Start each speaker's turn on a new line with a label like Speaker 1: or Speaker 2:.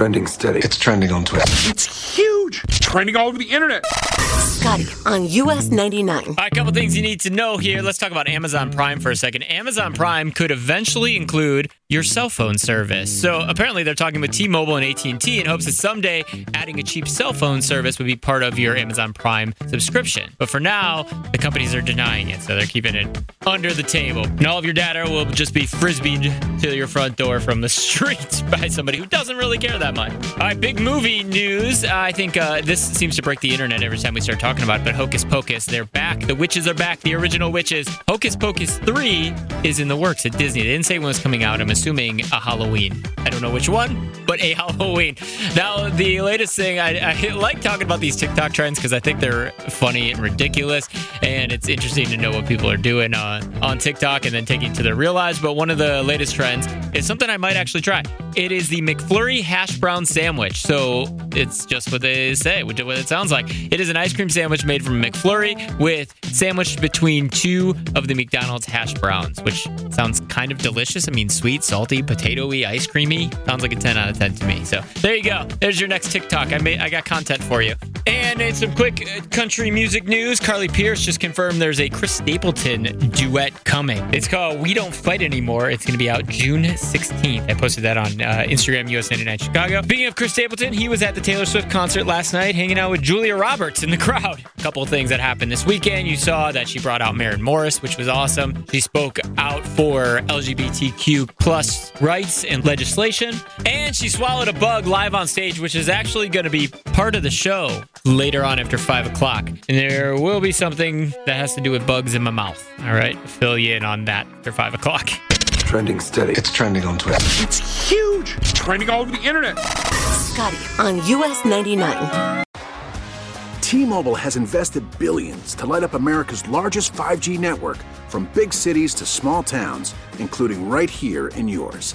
Speaker 1: Trending steady.
Speaker 2: It's trending on Twitter.
Speaker 3: It's huge. It's trending all over the internet.
Speaker 4: Scotty on US 99.
Speaker 5: All right, a couple things you need to know here. Let's talk about Amazon Prime for a second. Amazon Prime could eventually include your cell phone service. So apparently they're talking with T-Mobile and AT&T in hopes that someday adding a cheap cell phone service would be part of your Amazon Prime subscription. But for now, the companies are denying it, so they're keeping it under the table. And all of your data will just be frisbeed to your front door from the street by somebody who doesn't really care that much. All right, big movie news. I think uh, this seems to break the internet every time we start talking about it, but Hocus Pocus, they're back. The witches are back, the original witches. Hocus Pocus 3 is in the works at Disney. They didn't say when it's coming out. I'm assuming a Halloween. I don't know which one, but a Halloween. Now, the latest thing, I, I like talking about these TikTok trends because I think they're funny and ridiculous, and it's interesting to know what people are doing uh, on TikTok and then taking to their real lives. But one of the latest trends is something I might actually try. It is the McFlurry hash brown sandwich. So it's just what they say, which is what it sounds like. It is an ice cream sandwich made from McFlurry with sandwiched between two of the McDonald's hash browns, which sounds kind of delicious. I mean, sweet, salty, potatoy, ice creamy. Sounds like a 10 out of 10 to me. So there you go. There's your next TikTok. I made, I got content for you. And in some quick uh, country music news, Carly Pearce just confirmed there's a Chris Stapleton duet coming. It's called We Don't Fight Anymore. It's going to be out June 16th. I posted that on uh, Instagram, US 99 Chicago. Speaking of Chris Stapleton, he was at the Taylor Swift concert last night hanging out with Julia Roberts in the crowd. A couple things that happened this weekend. You saw that she brought out Maren Morris, which was awesome. She spoke out for LGBTQ plus rights and legislation. And she swallowed a bug live on stage, which is actually going to be part of the show later on after 5 o'clock. And there will be something that has to do with bugs in my mouth. All right, fill you in on that after 5 o'clock.
Speaker 1: Trending steady.
Speaker 2: It's trending on Twitter.
Speaker 3: It's huge. It's trending all over the internet.
Speaker 4: Scotty on US 99.
Speaker 6: T-Mobile has invested billions to light up America's largest 5G network from big cities to small towns, including right here in yours.